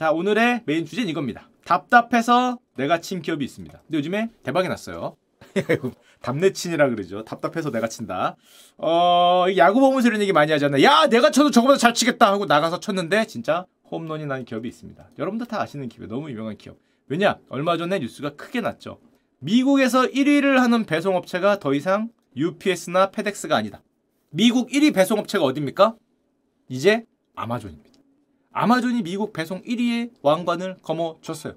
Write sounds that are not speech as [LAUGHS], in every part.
자, 오늘의 메인 주제는 이겁니다. 답답해서 내가 친 기업이 있습니다. 근데 요즘에 대박이 났어요. [LAUGHS] 답내친이라 그러죠. 답답해서 내가 친다. 어, 야구 보면서 이런 얘기 많이 하잖아요. 야, 내가 쳐도 저거보다 잘 치겠다 하고 나가서 쳤는데 진짜 홈런이 난 기업이 있습니다. 여러분들 다 아시는 기업, 너무 유명한 기업. 왜냐? 얼마 전에 뉴스가 크게 났죠. 미국에서 1위를 하는 배송업체가 더 이상 UPS나 페덱스가 아니다. 미국 1위 배송업체가 어딥니까? 이제 아마존입니다. 아마존이 미국 배송 1위의 왕관을 거머쥐었어요.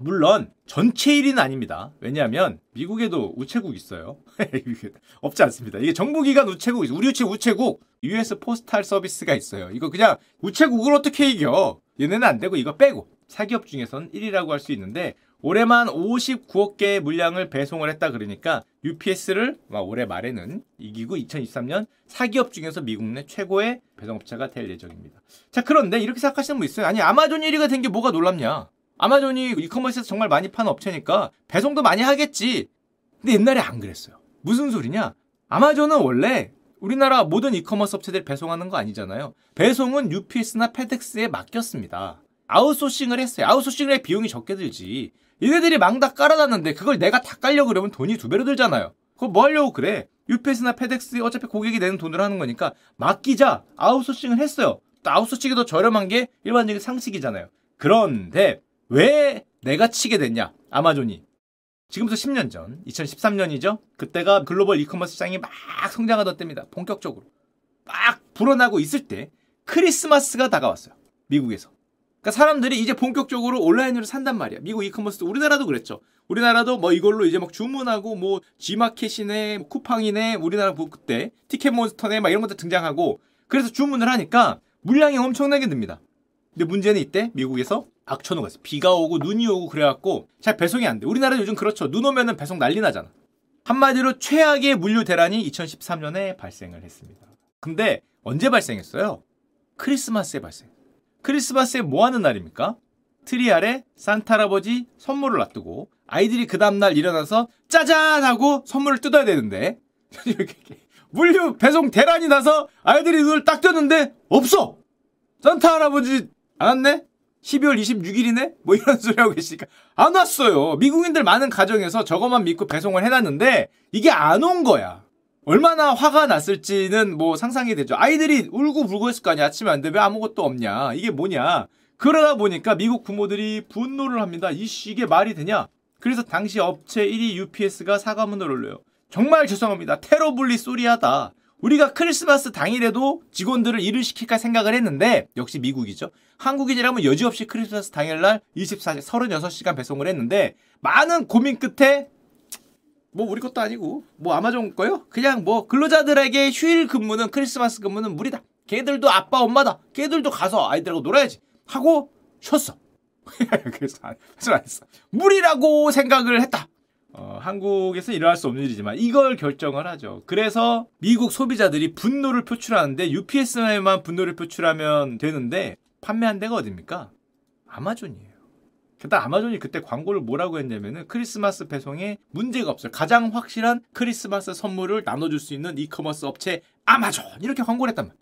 물론 전체 1위는 아닙니다. 왜냐하면 미국에도 우체국 있어요. [LAUGHS] 없지 않습니다. 이게 정부기관 우체국. 우리 우체국 우체국 US 포스탈 서비스가 있어요. 이거 그냥 우체국을 어떻게 이겨? 얘네는 안 되고 이거 빼고 사기업 중에선 1위라고 할 수 있는데 올해만 59억 개의 물량을 배송을 했다 그러니까 UPS를 올해 말에는 이기고 2023년 사기업 중에서 미국 내 최고의 배송업체가 될 예정입니다. 자 그런데 이렇게 생각하시는 분 있어요. 아니 아마존 1위가 된 게 뭐가 놀랍냐? 아마존이 이커머스에서 정말 많이 파는 업체니까 배송도 많이 하겠지. 근데 옛날에 안 그랬어요. 무슨 소리냐? 아마존은 원래 우리나라 모든 이커머스 업체들 배송하는 거 아니잖아요. 배송은 UPS나 페덱스에 맡겼습니다. 아웃소싱을 했어요. 아웃소싱을 해 비용이 적게 들지. 얘네들이 망 다 깔아놨는데 그걸 내가 다 깔려고 그러면 돈이 두 배로 들잖아요. 그거 뭐 하려고 그래? UPS나 페덱스 어차피 고객이 내는 돈으로 하는 거니까 맡기자 아웃소싱을 했어요. 또 아웃소싱이 더 저렴한 게 일반적인 상식이잖아요. 그런데 왜 내가 치게 됐냐? 아마존이. 지금부터 10년 전, 2013년이죠? 그때가 글로벌 이커머스 시장이 막 성장하던 때입니다. 본격적으로. 막 불어나고 있을 때 크리스마스가 다가왔어요. 미국에서. 그러니까 사람들이 이제 본격적으로 온라인으로 산단 말이야. 미국 이커머스도 우리나라도 그랬죠. 우리나라도 뭐 이걸로 이제 막 주문하고 뭐 G마켓이네, 뭐 쿠팡이네, 우리나라 뭐 그때 티켓몬스터네 막 이런 것들 등장하고 그래서 주문을 하니까 물량이 엄청나게 듭니다. 근데 문제는 이때 미국에서 악천후가 있어. 비가 오고 눈이 오고 그래갖고 잘 배송이 안 돼. 우리나라 요즘 그렇죠. 눈 오면은 배송 난리 나잖아. 한마디로 최악의 물류 대란이 2013년에 발생을 했습니다. 근데 언제 발생했어요? 크리스마스에 발생. 크리스마스에 뭐 하는 날입니까? 트리 아래 산타 할아버지 선물을 놔두고 아이들이 그 다음날 일어나서 짜잔 하고 선물을 뜯어야 되는데 [LAUGHS] 물류 배송 대란이 나서 아이들이 눈을 딱 떴는데 없어! 산타 할아버지 안 왔네? 12월 26일이네? 뭐 이런 [LAUGHS] 소리 하고 계시니까 안 왔어요. 미국인들 많은 가정에서 저것만 믿고 배송을 해놨는데 이게 안 온 거야. 얼마나 화가 났을지는 뭐 상상이 되죠. 아이들이 울고 불고 했을 거 아니야. 아침에 안 돼. 왜 아무것도 없냐. 이게 뭐냐. 그러다 보니까 미국 부모들이 분노를 합니다. 이씨, 이게 말이 되냐? 그래서 당시 업체 1위 UPS가 사과문을 올려요. 정말 죄송합니다. 테러블리 소리하다. 우리가 크리스마스 당일에도 직원들을 일을 시킬까 생각을 했는데 역시 미국이죠. 한국인이라면 여지없이 크리스마스 당일날 24시 36시간 배송을 했는데 많은 고민 끝에 뭐 우리 것도 아니고 뭐 아마존 거요? 그냥 뭐 근로자들에게 휴일 근무는 크리스마스 근무는 무리다. 걔들도 아빠 엄마다. 걔들도 가서 아이들하고 놀아야지 하고 쉬었어. [LAUGHS] 그래서 안, 안 했어. 무리라고 생각을 했다. 어, 한국에서 일어날 수 없는 일이지만 이걸 결정을 하죠. 그래서 미국 소비자들이 분노를 표출하는데 UPS에만 분노를 표출하면 되는데 판매한 데가 어딥니까? 아마존이에요. 게다가 아마존이 그때 광고를 뭐라고 했냐면은 크리스마스 배송에 문제가 없어요. 가장 확실한 크리스마스 선물을 나눠줄 수 있는 이커머스 업체 아마존 이렇게 광고를 했단 말이야.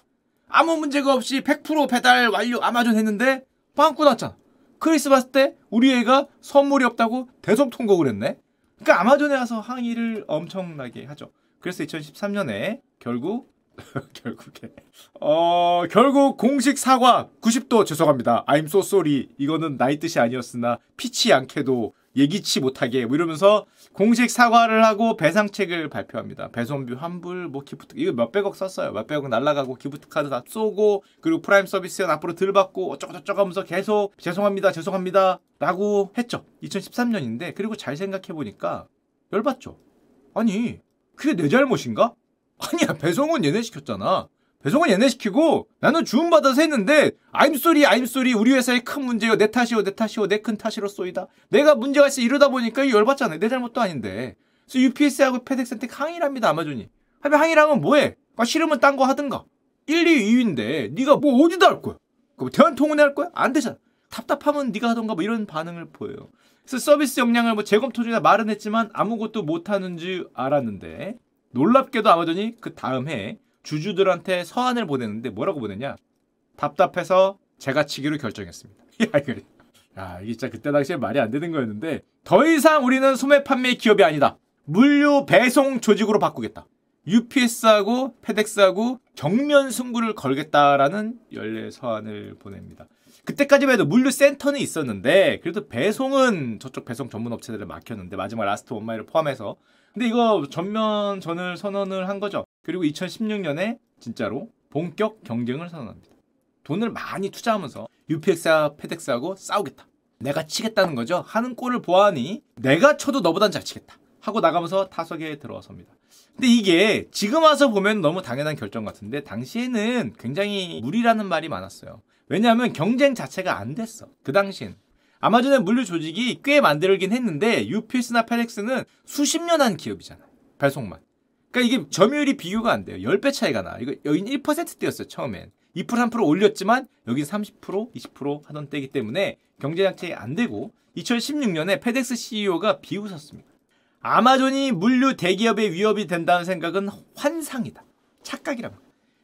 아무 문제가 없이 100% 배달 완료 아마존 했는데 빵꾸 났잖아. 크리스마스 때 우리 애가 선물이 없다고 대성통곡을 했네. 그러니까 아마존에 가서 항의를 엄청나게 하죠. 그래서 2013년에 결국 [LAUGHS] 결국에 어 결국 공식 사과 90도 죄송합니다. I'm so sorry. 이거는 나의 뜻이 아니었으나 피치 않게도 예기치 못하게 뭐 이러면서 공식 사과를 하고 배상책을 발표합니다. 배송비 환불 뭐 gift 이거 몇백억 썼어요. 몇백억 날라가고 gift card 다 쏘고 그리고 프라임 서비스는 앞으로 덜 받고 어쩌고저쩌고 하면서 계속 죄송합니다. 죄송합니다. 라고 했죠. 2013년인데 그리고 잘 생각해 보니까 열받죠. 아니 그게 내 잘못인가? 아니야 배송은 얘네 시켰잖아. 배송은 얘네 시키고 나는 주문받아서 했는데 I'm sorry, I'm sorry. 우리 회사의 큰 문제요. 내 탓이요 내 탓이요. 내 큰 탓이로 쏘이다. 내가 문제가 있어 이러다 보니까 열받잖아요. 내 잘못도 아닌데. 그래서 UPS하고 페덱스한테 항의를 합니다 아마존이. 하면 항의를 하면 뭐해? 아, 싫으면 딴 거 하든가. 1, 2, 2위인데 네가 뭐 어디다 할 거야? 그럼 대한통운에 할 거야? 안 되잖아. 답답하면 네가 하던가 뭐 이런 반응을 보여요. 그래서 서비스 역량을 뭐 재검토 중에 말은 했지만 아무것도 못하는 줄 알았는데 놀랍게도 아마존이 그 다음 해 주주들한테 서한을 보냈는데 뭐라고 보냈냐? 답답해서 제가 치기로 결정했습니다. [LAUGHS] 야, 이게 진짜 그때 당시에 말이 안 되는 거였는데 더 이상 우리는 소매 판매 기업이 아니다. 물류 배송 조직으로 바꾸겠다. UPS하고 페덱스하고 정면 승부를 걸겠다라는 연례 서한을 보냅니다. 그때까지만 해도 물류 센터는 있었는데 그래도 배송은 저쪽 배송 전문 업체들을 맡겼는데 마지막 last one mile을 포함해서 근데 이거 전면전을 선언을 한 거죠. 그리고 2016년에 진짜로 본격 경쟁을 선언합니다. 돈을 많이 투자하면서 UPS와 페덱스하고 싸우겠다. 내가 치겠다는 거죠. 하는 꼴을 보아하니 내가 쳐도 너보단 잘 치겠다. 하고 나가면서 타석에 들어섭니다. 근데 이게 지금 와서 보면 너무 당연한 결정 같은데 당시에는 굉장히 무리라는 말이 많았어요. 왜냐하면 경쟁 자체가 안 됐어. 그 당시엔. 아마존의 물류 조직이 꽤 만들긴 했는데 UPS나 페덱스는 수십 년 한 기업이잖아. 배송만. 그러니까 이게 점유율이 비교가 안 돼요. 10배 차이가 나. 이거 여긴 1%대였어요, 처음엔. 2% 3% 올렸지만 여긴 30% 20% 하던 때이기 때문에 경제 장치가 안 되고 2016년에 페덱스 CEO가 비웃었습니다. 아마존이 물류 대기업의 위협이 된다는 생각은 환상이다. 착각이라고.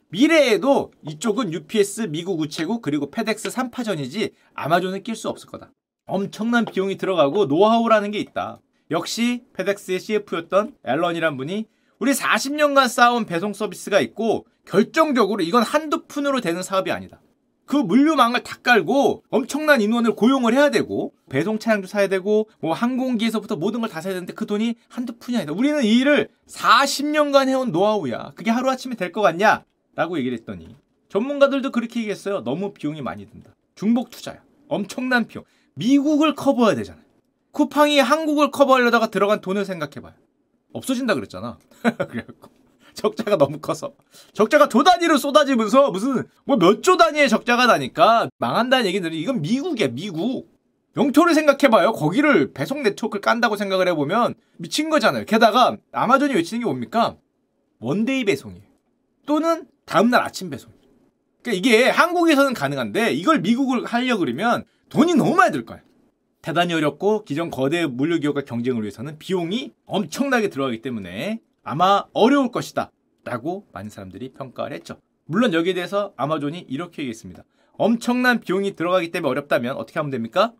미래에도 이쪽은 UPS 미국 우체국 그리고 페덱스 3파전이지 아마존은 낄 수 없을 거다. 엄청난 비용이 들어가고 노하우라는 게 있다. 역시 페덱스의 CFO였던 앨런이란 분이 우리 40년간 쌓아온 배송 서비스가 있고 결정적으로 이건 한두 푼으로 되는 사업이 아니다. 그 물류망을 다 깔고 엄청난 인원을 고용을 해야 되고 배송 차량도 사야 되고 뭐 항공기에서부터 모든 걸 다 사야 되는데 그 돈이 한두 푼이 아니다. 우리는 이 일을 40년간 해온 노하우야. 그게 하루아침에 될 것 같냐? 라고 얘기를 했더니 전문가들도 그렇게 얘기했어요. 너무 비용이 많이 든다. 중복 투자야. 엄청난 비용. 미국을 커버해야 되잖아요. 쿠팡이 한국을 커버하려다가 들어간 돈을 생각해봐요. 없어진다 그랬잖아. [LAUGHS] 그래갖고 적자가 너무 커서. 적자가 조 단위로 쏟아지면서 무슨 뭐 몇 조 단위의 적자가 나니까 망한다는 얘기들이 이건 미국이야 미국. 영토를 생각해봐요. 거기를 배송 네트워크를 깐다고 생각을 해보면 미친 거잖아요. 게다가 아마존이 외치는 게 뭡니까? one day 배송이에요. 또는 다음날 아침 배송. 그러니까 이게 한국에서는 가능한데 이걸 미국을 하려 그러면 돈이 너무 많이 들 거예요 대단히 어렵고 기존 거대 물류 기업과 경쟁을 위해서는 비용이 엄청나게 들어가기 때문에 아마 어려울 것이다. 라고 많은 사람들이 평가를 했죠. 물론 여기에 대해서 아마존이 이렇게 얘기했습니다. 엄청난 비용이 들어가기 때문에 어렵다면 어떻게 하면 됩니까?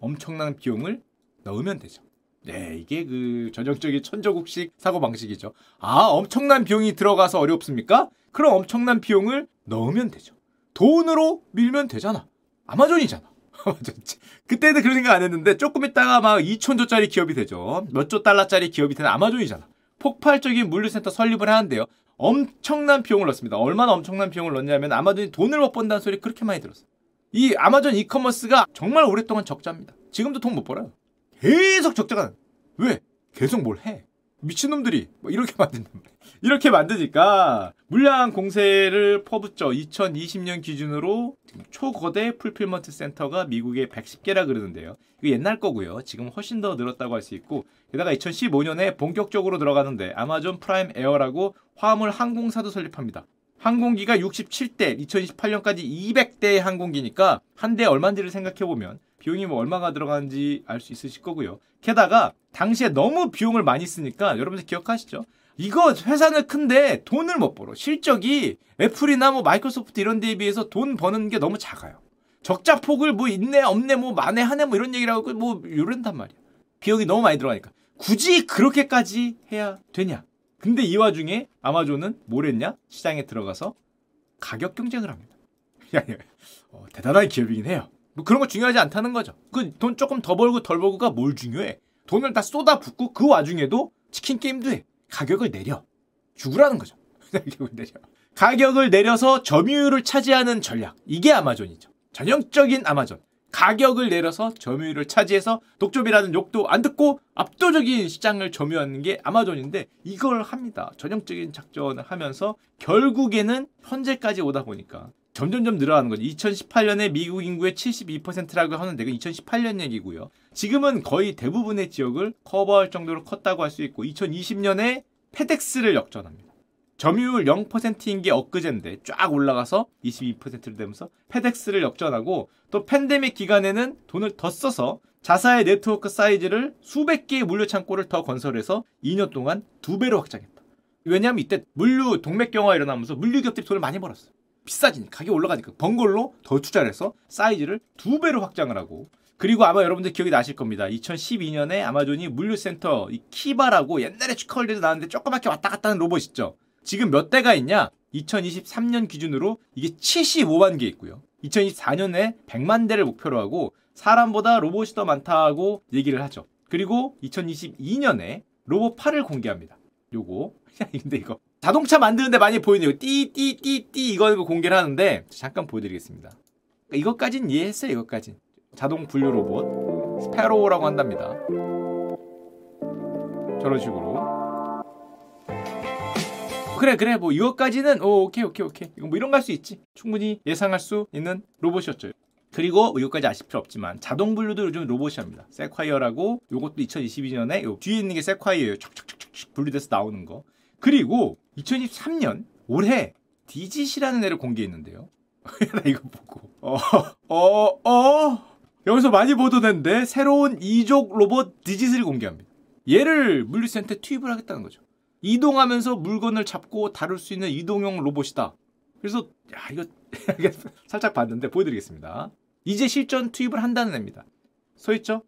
엄청난 비용을 넣으면 되죠. 네, 이게 그 전형적인 천조국식 사고방식이죠. 아, 엄청난 비용이 들어가서 어렵습니까? 그럼 엄청난 비용을 넣으면 되죠. 돈으로 밀면 되잖아. 아마존이잖아. [LAUGHS] 그때는 그런 생각 안 했는데 조금 있다가 막 2천조짜리 기업이 되죠. 몇조 달러짜리 기업이 되는 아마존이잖아. 폭발적인 물류센터 설립을 하는데요. 엄청난 비용을 넣습니다. 얼마나 엄청난 비용을 넣냐면 아마존이 돈을 못 번다는 소리 그렇게 많이 들었어요. 이 아마존 e-commerce가 정말 오랫동안 적자입니다. 지금도 돈 못 벌어요. 계속 적자가 왜? 계속 뭘 해? 미친놈들이 뭐 이렇게 [LAUGHS] 만든단. 이렇게 만드니까 물량 공세를 퍼붓죠. 2020년 기준으로 초거대 fulfillment 센터가 미국에 110개라 그러는데요. 이거 옛날 거고요. 지금 훨씬 더 늘었다고 할 수 있고 게다가 2015년에 본격적으로 들어가는데 아마존 프라임 에어라고 화물 항공사도 설립합니다. 항공기가 67대, 2028년까지 200대의 항공기니까 한 대 얼마인지를 생각해보면 비용이 뭐 얼마가 들어가는지 알 수 있으실 거고요. 게다가 당시에 너무 비용을 많이 쓰니까 여러분들 기억하시죠? 이거 회사는 큰데 돈을 못 벌어. 실적이 애플이나 뭐 마이크로소프트 이런 데에 비해서 돈 버는 게 너무 작아요. 적자 폭을 뭐 있네 없네 뭐 만에 하네 뭐 이런 얘기를 하고 뭐 이런단 말이야. 비용이 너무 많이 들어가니까 굳이 그렇게까지 해야 되냐? 근데 이 와중에 아마존은 뭘 했냐? 시장에 들어가서 가격 경쟁을 합니다. [LAUGHS] 어, 대단한 기업이긴 해요. 뭐 그런 거 중요하지 않다는 거죠. 그 돈 조금 더 벌고 덜 벌고가 뭘 중요해? 돈을 다 쏟아붓고 그 와중에도 치킨 게임도 해. 가격을 내려. 죽으라는 거죠. [LAUGHS] 가격을 내려. 가격을 내려서 점유율을 차지하는 전략. 이게 아마존이죠. 전형적인 아마존. 가격을 내려서 점유율을 차지해서 독점이라는 욕도 안 듣고 압도적인 시장을 점유하는 게 아마존인데 이걸 합니다. 전형적인 작전을 하면서 결국에는 현재까지 오다 보니까 점점점 늘어나는 거죠. 2018년에 미국 인구의 72%라고 하는데 그 2018년 얘기고요. 지금은 거의 대부분의 지역을 커버할 정도로 컸다고 할 수 있고 2020년에 페덱스를 역전합니다. 점유율 0%인 게 엊그제인데 쫙 올라가서 22%를 되면서 페덱스를 역전하고 또 팬데믹 기간에는 돈을 더 써서 자사의 네트워크 사이즈를 수백 개의 물류 창고를 더 건설해서 2년 동안 두 배로 확장했다. 왜냐하면 이때 물류 동맥경화 일어나면서 물류 기업들이 돈을 많이 벌었어요. 비싸지니까 가격이 올라가니까 번 걸로 더 투자를 해서 사이즈를 두 배로 확장을 하고 그리고 아마 여러분들 기억이 나실 겁니다. 2012년에 아마존이 물류센터 이 키바라고 옛날에 슈컬리도 나왔는데 조그맣게 왔다 갔다 하는 로봇 있죠. 지금 몇 대가 있냐? 2023년 기준으로 이게 75만 개 있고요. 2024년에 100만 대를 목표로 하고 사람보다 로봇이 더 많다고 얘기를 하죠. 그리고 2022년에 로봇 8을 공개합니다. 요거. [LAUGHS] 근데 이거 자동차 만드는데 많이 보이네요. 띠띠띠띠 이거 공개를 하는데 잠깐 보여드리겠습니다. 이것까진 이해했어요. 이것까진. 자동 분류 로봇 Sparrow라고 한답니다. 저런 식으로. 그래 그래 뭐 이것까지는 오 오케이 오케이 오케이 이거 뭐 이런 거 할 수 있지 충분히 예상할 수 있는 로봇이었죠 그리고 뭐 이것까지 아실 필요 없지만 자동 분류도 요즘 로봇이 합니다 Sequoia라고 이것도 2022년에 요 뒤에 있는 게 Sequoia예요 촉촉촉촉 분류돼서 나오는 거 그리고 2023년 올해 디짓이라는 애를 공개했는데요 [LAUGHS] 나 이거 보고 어 어어 어, 어. 여기서 많이 보도된데 새로운 이족 로봇 디짓을 공개합니다 얘를 물류센터에 투입을 하겠다는 거죠 이동하면서 물건을 잡고 다룰 수 있는 이동용 로봇이다. 그래서 야 이거 [LAUGHS] 살짝 봤는데 보여드리겠습니다. 이제 실전 투입을 한다는 애입니다. 서 있죠?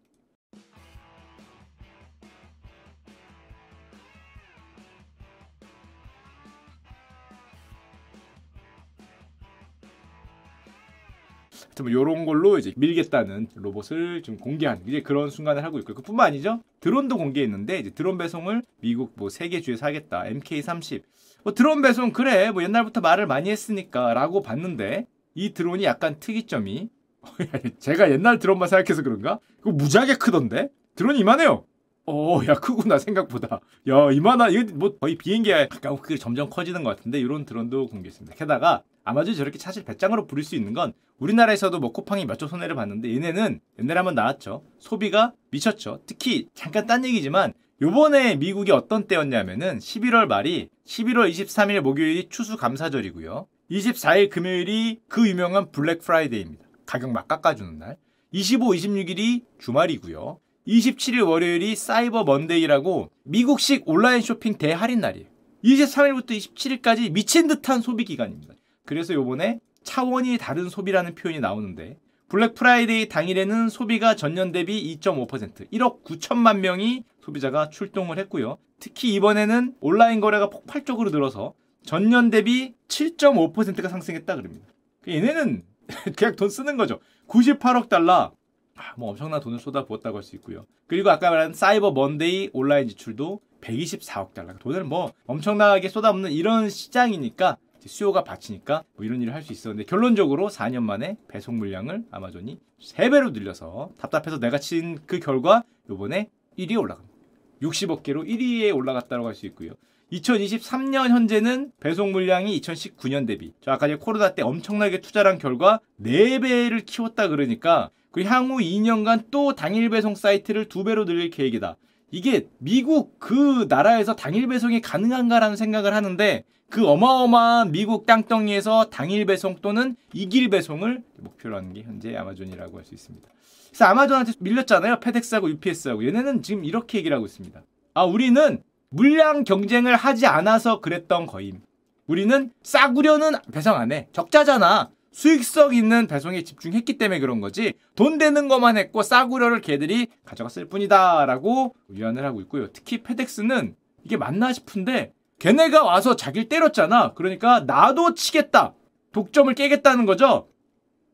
하여튼 뭐 이런 걸로 이제 밀겠다는 로봇을 좀 공개한 이제 그런 순간을 하고 있고 그뿐만 아니죠 드론도 공개했는데 이제 드론 배송을 미국 뭐 세계 주에서 하겠다 MK30 뭐 드론 배송 그래 뭐 옛날부터 말을 많이 했으니까라고 봤는데 이 드론이 약간 특이점이 [LAUGHS] 제가 옛날 드론만 생각해서 그런가? 그거 무지하게 크던데 드론이 이만해요. 어, 야 크구나 생각보다. 야 이만한 이거 뭐 거의 비행기에 가까운 점점 커지는 것 같은데 이런 드론도 공개했습니다. 게다가 아마존 저렇게 사실 배짱으로 부릴 수 있는 건 우리나라에서도 뭐 쿠팡이 몇 조 손해를 봤는데 얘네는 옛날에 한번 나왔죠. 소비가 미쳤죠. 특히 잠깐 딴 얘기지만 요번에 미국이 어떤 때였냐면은 11월 말이 11월 23일 목요일이 추수 감사절이고요. 24일 금요일이 그 유명한 블랙 프라이데이입니다. 가격 막 깎아주는 날. 25, 26일이 주말이고요. 27일 월요일이 사이버 먼데이라고 미국식 온라인 쇼핑 대할인 날이에요. 23일부터 27일까지 미친 듯한 소비 기간입니다. 그래서 요번에 차원이 다른 소비라는 표현이 나오는데 블랙 프라이데이 당일에는 소비가 전년 대비 2.5% 1억 9천만 명이 소비자가 출동을 했고요. 특히 이번에는 온라인 거래가 폭발적으로 늘어서 전년 대비 7.5%가 상승했다 그럽니다. 얘네는 [LAUGHS] 그냥 돈 쓰는 거죠. 98억 달러 아, 뭐 엄청난 돈을 쏟아부었다고 할 수 있고요. 그리고 아까 말한 사이버 먼데이 온라인 지출도 124억 달러. 돈을 뭐 엄청나게 쏟아붓는 이런 시장이니까 수요가 받치니까 뭐 이런 일을 할 수 있었는데 결론적으로 4년 만에 배송 물량을 아마존이 3배로 늘려서 답답해서 내가 친 그 결과 요번에 1위에 올라갑니다. 60억 개로 1위에 올라갔다고 할 수 있고요. 2023년 현재는 배송 물량이 2019년 대비 저 아까 코로나 때 엄청나게 투자한 결과 4배를 키웠다 그러니까 그 향후 2년간 또 당일 배송 사이트를 두 배로 늘릴 계획이다. 이게 미국 그 나라에서 당일 배송이 가능한가라는 생각을 하는데 그 어마어마한 미국 땅덩이에서 당일 배송 또는 이길 배송을 목표로 하는 게 현재 아마존이라고 할 수 있습니다. 그래서 아마존한테 밀렸잖아요. 페덱스하고 UPS하고 얘네는 지금 이렇게 얘기를 하고 있습니다. 아 우리는 물량 경쟁을 하지 않아서 그랬던 거임. 우리는 싸구려는 배송 안 해. 적자잖아. 수익성 있는 배송에 집중했기 때문에 그런 거지 돈 되는 것만 했고 싸구려를 걔들이 가져갔을 뿐이다 라고 위안을 하고 있고요. 특히 페덱스는 이게 맞나 싶은데 걔네가 와서 자기를 때렸잖아. 그러니까 나도 치겠다. 독점을 깨겠다는 거죠?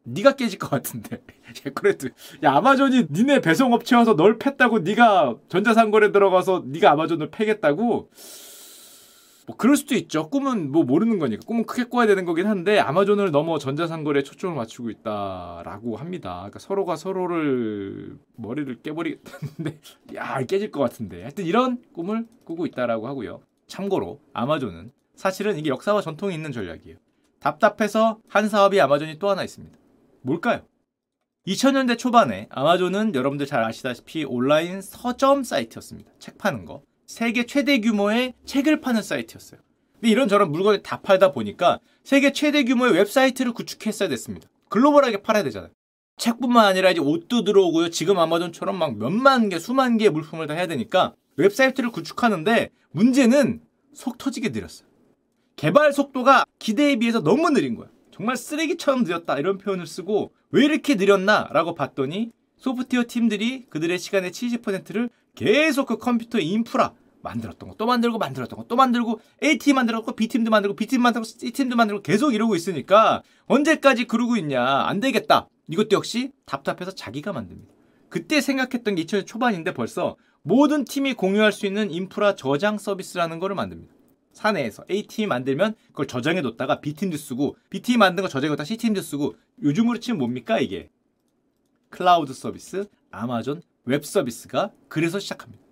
네가 깨질 것 같은데. [LAUGHS] 그래도. 야 아마존이 니네 배송업체 와서 널 팼다고 네가 전자상거래 들어가서 네가 아마존을 패겠다고 뭐 그럴 수도 있죠. 꿈은 뭐 모르는 거니까 꿈은 크게 꿔야 되는 거긴 한데 아마존을 넘어 전자상거래에 초점을 맞추고 있다라고 합니다. 그러니까 서로가 서로를 머리를 깨버리겠다는데 [LAUGHS] 야 깨질 것 같은데 하여튼 이런 꿈을 꾸고 있다라고 하고요. 참고로 아마존은 사실은 이게 역사와 전통이 있는 전략이에요. 답답해서 한 사업이 아마존이 또 하나 있습니다. 뭘까요? 2000년대 초반에 아마존은 여러분들 잘 아시다시피 온라인 서점 사이트였습니다. 책 파는 거. 세계 최대 규모의 책을 파는 사이트였어요. 근데 이런 저런 물건을 다 팔다 보니까 세계 최대 규모의 웹사이트를 구축했어야 됐습니다. 글로벌하게 팔아야 되잖아요. 책뿐만 아니라 이제 옷도 들어오고요. 지금 아마존처럼 막 몇만 개, 수만 개의 물품을 다 해야 되니까 웹사이트를 구축하는데 문제는 속 터지게 느렸어요. 개발 속도가 기대에 비해서 너무 느린 거야. 정말 쓰레기처럼 느렸다 이런 표현을 쓰고 왜 이렇게 느렸나 라고 봤더니 소프트웨어 팀들이 그들의 시간의 70%를 계속 그 컴퓨터 인프라 만들었던 거 또 만들고 만들었던 거 또 만들고 A팀 만들었고 B팀도 만들고 B팀 만들고 C팀도 만들고 계속 이러고 있으니까 언제까지 그러고 있냐? 안 되겠다. 이것도 역시 답답해서 자기가 만듭니다. 그때 생각했던 게 2000년 초반인데 벌써 모든 팀이 공유할 수 있는 인프라 저장 서비스라는 거를 만듭니다. 사내에서 A팀이 만들면 그걸 저장해 뒀다가 B팀도 쓰고 B팀이 만든 거 저장해 뒀다가 C팀도 쓰고 요즘으로 치면 뭡니까 이게? 클라우드 서비스 아마존 웹 서비스가 그래서 시작합니다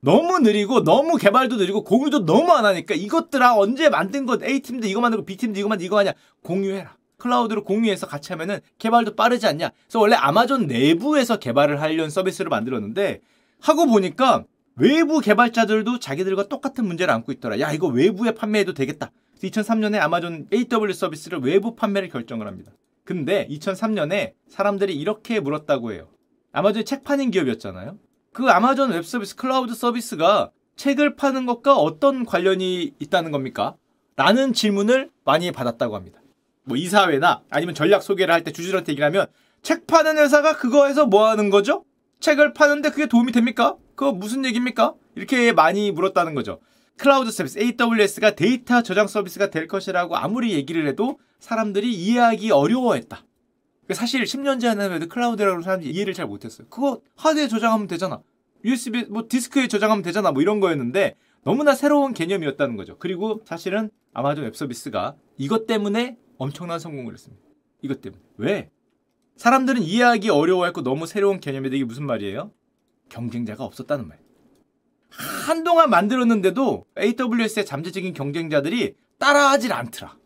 너무 느리고 너무 개발도 느리고 공유도 너무 안 하니까 이것들아 언제 만든 것 A팀도 이거 만들고 B팀도 이거 만들고 이거 하냐? 공유해라. 클라우드로 공유해서 같이 하면은 개발도 빠르지 않냐? 그래서 원래 아마존 내부에서 개발을 하려는 서비스를 만들었는데 하고 보니까 외부 개발자들도 자기들과 똑같은 문제를 안고 있더라. 야 이거 외부에 판매해도 되겠다. 2003년에 아마존 AWS 서비스를 외부 판매를 결정을 합니다. 근데 2003년에 사람들이 이렇게 물었다고 해요. 아마존이 책 파는 기업이었잖아요 그 아마존 웹 서비스 클라우드 서비스가 책을 파는 것과 어떤 관련이 있다는 겁니까? 라는 질문을 많이 받았다고 합니다. 뭐 이사회나 아니면 전략 소개를 할 때 주주들한테 얘기를 하면 책 파는 회사가 그거에서 뭐 하는 거죠? 책을 파는데 그게 도움이 됩니까? 그거 무슨 얘기입니까? 이렇게 많이 물었다는 거죠. 클라우드 서비스 AWS가 데이터 저장 서비스가 될 것이라고 아무리 얘기를 해도 사람들이 이해하기 어려워했다. 사실 10년 전에도 클라우드라고 사람들이 이해를 잘 못했어요. 그거 하드에 저장하면 되잖아. USB 뭐 디스크에 저장하면 되잖아. 뭐 이런 거였는데 너무나 새로운 개념이었다는 거죠. 그리고 사실은 아마존 웹 서비스가 이것 때문에 엄청난 성공을 했습니다. 이것 때문에. 왜? 사람들은 이해하기 어려워했고 너무 새로운 개념인데 이게 무슨 말이에요? 경쟁자가 없었다는 말. 한동안 만들었는데도 AWS의 잠재적인 경쟁자들이 따라하질 않더라.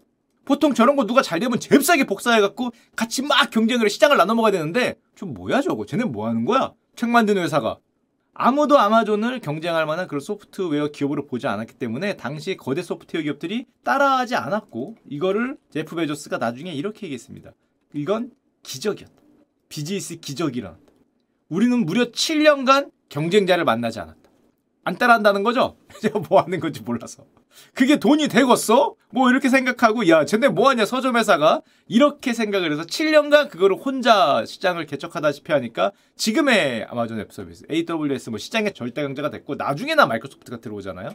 보통 저런 거 누가 잘 되면 잽싸게 복사해갖고 같이 막 경쟁을 해 시장을 나눠 먹어야 되는데 좀 뭐야 저거? 쟤네 뭐 하는 거야? 책 만드는 회사가. 아무도 아마존을 경쟁할 만한 그런 소프트웨어 기업으로 보지 않았기 때문에 당시 거대 소프트웨어 기업들이 따라하지 않았고 이거를 제프 베조스가 나중에 이렇게 얘기했습니다. 이건 기적이었다. 비즈니스 기적이 일어났다 우리는 무려 7년간 경쟁자를 만나지 않았다 안 따라한다는 거죠? [LAUGHS] 제가 뭐 하는 건지 몰라서. 그게 돈이 되겠어? 뭐 이렇게 생각하고 야 쟤네 뭐하냐 서점회사가 이렇게 생각을 해서 7년간 그거를 혼자 시장을 개척하다시피 하니까 지금의 아마존 앱 서비스 AWS 뭐 시장의 절대 강자가 됐고 나중에나 마이크로소프트가 들어오잖아요.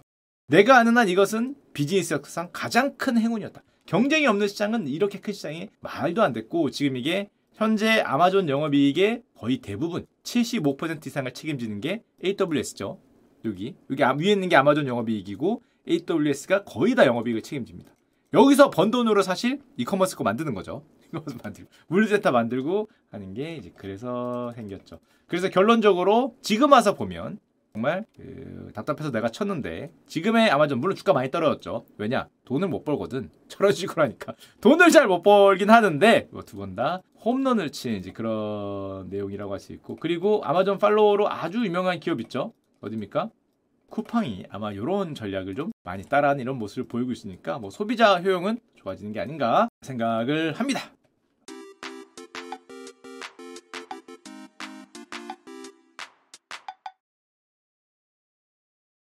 내가 아는 한 이것은 비즈니스 역사상 가장 큰 행운이었다. 경쟁이 없는 시장은 이렇게 큰 시장이 말도 안 됐고 지금 이게 현재 아마존 영업이익의 거의 대부분 75% 이상을 책임지는 게 AWS죠. 여기 여기 위에 있는 게 아마존 영업이익이고 AWS가 거의 다 영업이익을 책임집니다. 여기서 번 돈으로 사실 이커머스 거 만드는 거죠. [LAUGHS] 이커머스 만들고 물류센터 만들고 하는 게 이제 그래서 생겼죠. 그래서 결론적으로 지금 와서 보면 정말 그 답답해서 내가 쳤는데 지금의 아마존 물론 주가 많이 떨어졌죠. 왜냐 돈을 못 벌거든. [LAUGHS] 저런 식으로 하니까 돈을 잘 못 벌긴 하는데 뭐 두 번 다 홈런을 친 이제 그런 내용이라고 할 수 있고 그리고 아마존 팔로워로 아주 유명한 기업 있죠. 어딥니까? 쿠팡이 아마 이런 전략을 좀 많이 따라하는 이런 모습을 보이고 있으니까 뭐 소비자 효용은 좋아지는 게 아닌가 생각을 합니다.